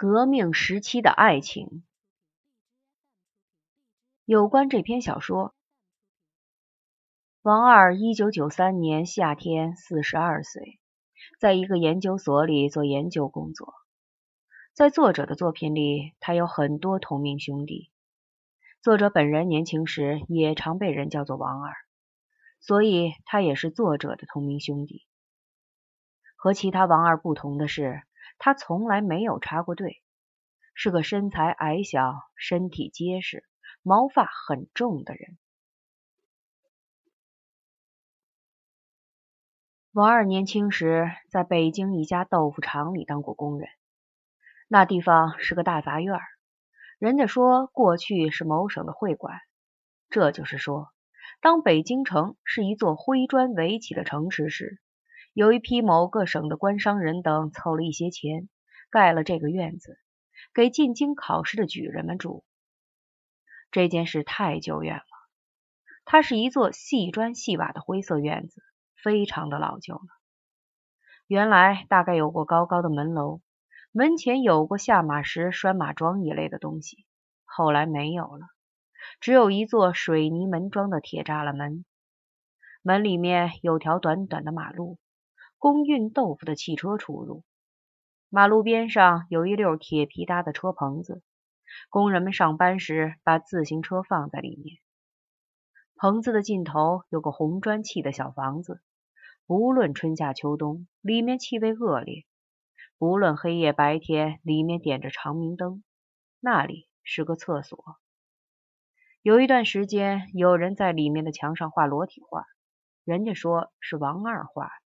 革命时期的爱情。有关这篇小说，王二一九九三年夏天四十二岁，在一个研究所里做研究工作。在作者的作品里，他有很多同名兄弟。作者本人年轻时也常被人叫做王二，所以他也是作者的同名兄弟。和其他王二不同的是。他从来没有插过队，是个身材矮小、身体结实、毛发很重的人。王二年轻时在北京一家豆腐厂里当过工人，那地方是个大杂院，人家说过去是某省的会馆，这就是说，当北京城是一座灰砖围起的城池时。有一批某个省的官商人等凑了一些钱，盖了这个院子，给进京考试的举人们住。这件事太久远了，它是一座细砖细瓦的灰色院子，非常的老旧了。原来大概有过高高的门楼，门前有过下马石、拴马桩一类的东西，后来没有了，只有一座水泥门桩的铁栅栏门，门里面有条短短的马路。供运豆腐的汽车出入，马路边上有一溜铁皮搭的车棚子，工人们上班时把自行车放在里面。棚子的尽头有个红砖砌的小房子，无论春夏秋冬，里面气味恶劣；无论黑夜白天，里面点着长明灯。那里是个厕所。有一段时间，有人在里面的墙上画裸体画，人家说是王二画的。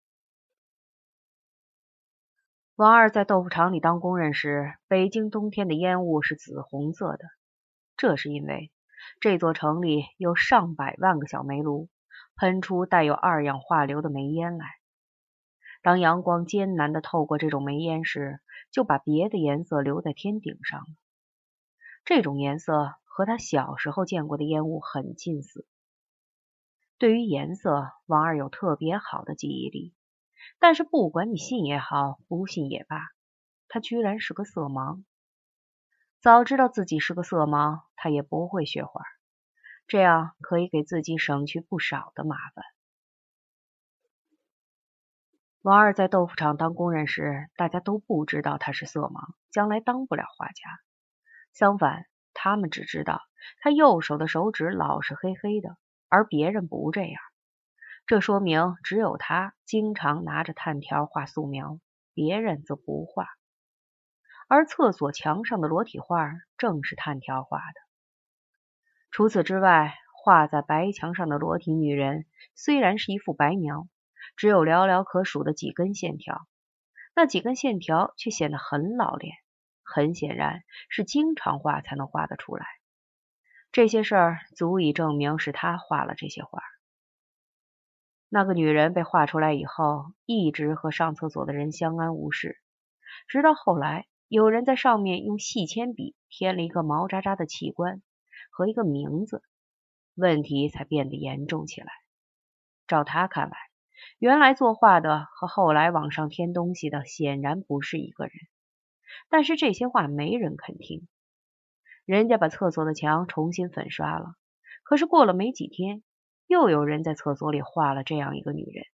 王二在豆腐厂里当工人时，北京冬天的烟雾是紫红色的。这是因为这座城里有上百万个小煤炉，喷出带有二氧化硫的煤烟来。当阳光艰难地透过这种煤烟时，就把别的颜色留在天顶上了。这种颜色和他小时候见过的烟雾很近似。对于颜色，王二有特别好的记忆力。但是不管你信也好，不信也罢，他居然是个色盲。早知道自己是个色盲，他也不会学画，这样可以给自己省去不少的麻烦。王二在豆腐厂当工人时，大家都不知道他是色盲，将来当不了画家。相反，他们只知道他右手的手指老是黑黑的，而别人不这样。这说明只有他经常拿着炭条画素描，别人则不画。而厕所墙上的裸体画正是炭条画的。除此之外，画在白墙上的裸体女人虽然是一幅白描，只有寥寥可数的几根线条，那几根线条却显得很老练，很显然是经常画才能画得出来。这些事儿足以证明是他画了这些画。那个女人被画出来以后，一直和上厕所的人相安无事，直到后来有人在上面用细铅笔添了一个毛扎扎的器官和一个名字，问题才变得严重起来。照他看来，原来作画的和后来往上添东西的显然不是一个人。但是这些话没人肯听。人家把厕所的墙重新粉刷了，可是过了没几天。又有人在厕所里画了这样一个女人，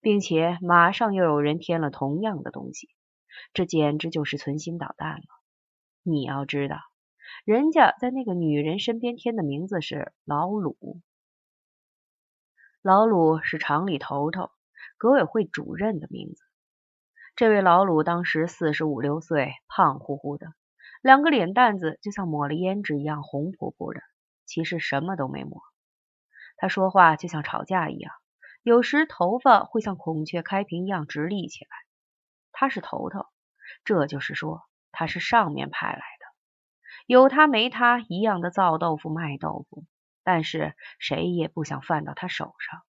并且马上又有人添了同样的东西，这简直就是存心捣蛋了。你要知道，人家在那个女人身边添的名字是老鲁，老鲁是厂里头头、革委会主任的名字。这位老鲁当时四十五六岁，胖乎乎的，两个脸蛋子就像抹了胭脂一样红扑扑的，其实什么都没抹。他说话就像吵架一样，有时头发会像孔雀开屏一样直立起来。他是头头，这就是说他是上面派来的，有他没他一样的造豆腐卖豆腐，但是谁也不想犯到他手上。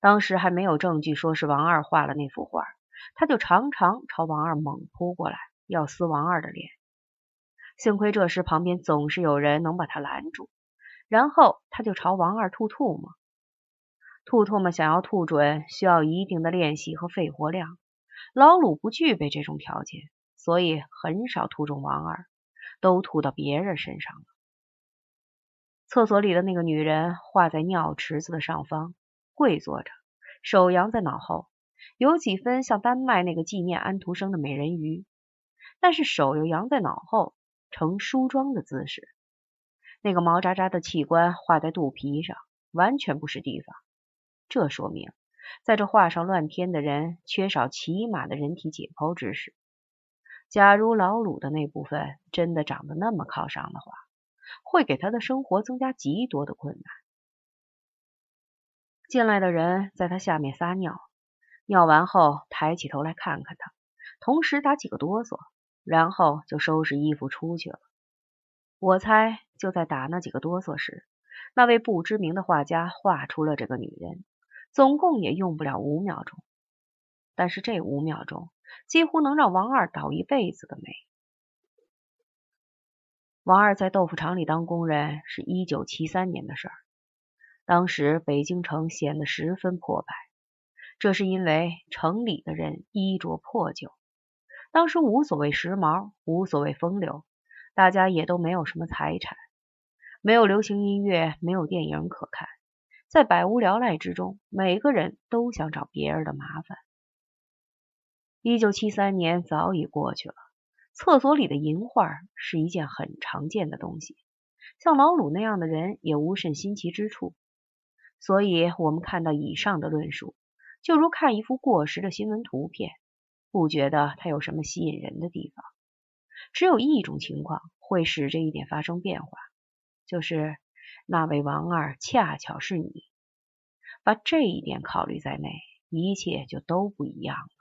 当时还没有证据说是王二画了那幅画，他就常常朝王二猛扑过来，要撕王二的脸。幸亏这时旁边总是有人能把他拦住。然后他就朝王二吐唾沫，吐唾沫想要吐准，需要一定的练习和肺活量。老鲁不具备这种条件，所以很少吐中王二，都吐到别人身上了。厕所里的那个女人画在尿池子的上方，跪坐着，手扬在脑后，有几分像丹麦那个纪念安徒生的美人鱼，但是手又扬在脑后，呈梳妆的姿势。那个毛扎扎的器官画在肚皮上，完全不是地方。这说明，在这画上乱添的人缺少起码的人体解剖知识。假如老鲁的那部分真的长得那么靠上的话，会给他的生活增加极多的困难。进来的人在他下面撒尿，尿完后抬起头来看看他，同时打几个哆嗦，然后就收拾衣服出去了。我猜就在打那几个哆嗦时，那位不知名的画家画出了这个女人，总共也用不了五秒钟。但是这五秒钟几乎能让王二倒一辈子的霉。王二在豆腐厂里当工人是一九七三年的事儿，当时北京城显得十分破败，这是因为城里的人衣着破旧。当时无所谓时髦，无所谓风流，大家也都没有什么财产，没有流行音乐，没有电影可看，在百无聊赖之中，每个人都想找别人的麻烦。一九七三年早已过去了。厕所里的淫画是一件很常见的东西，像老鲁那样的人也无甚新奇之处。所以，我们看到以上的论述，就如看一幅过时的新闻图片，不觉得它有什么吸引人的地方。只有一种情况会使这一点发生变化，就是那位王二恰巧是你。把这一点考虑在内，一切就都不一样了。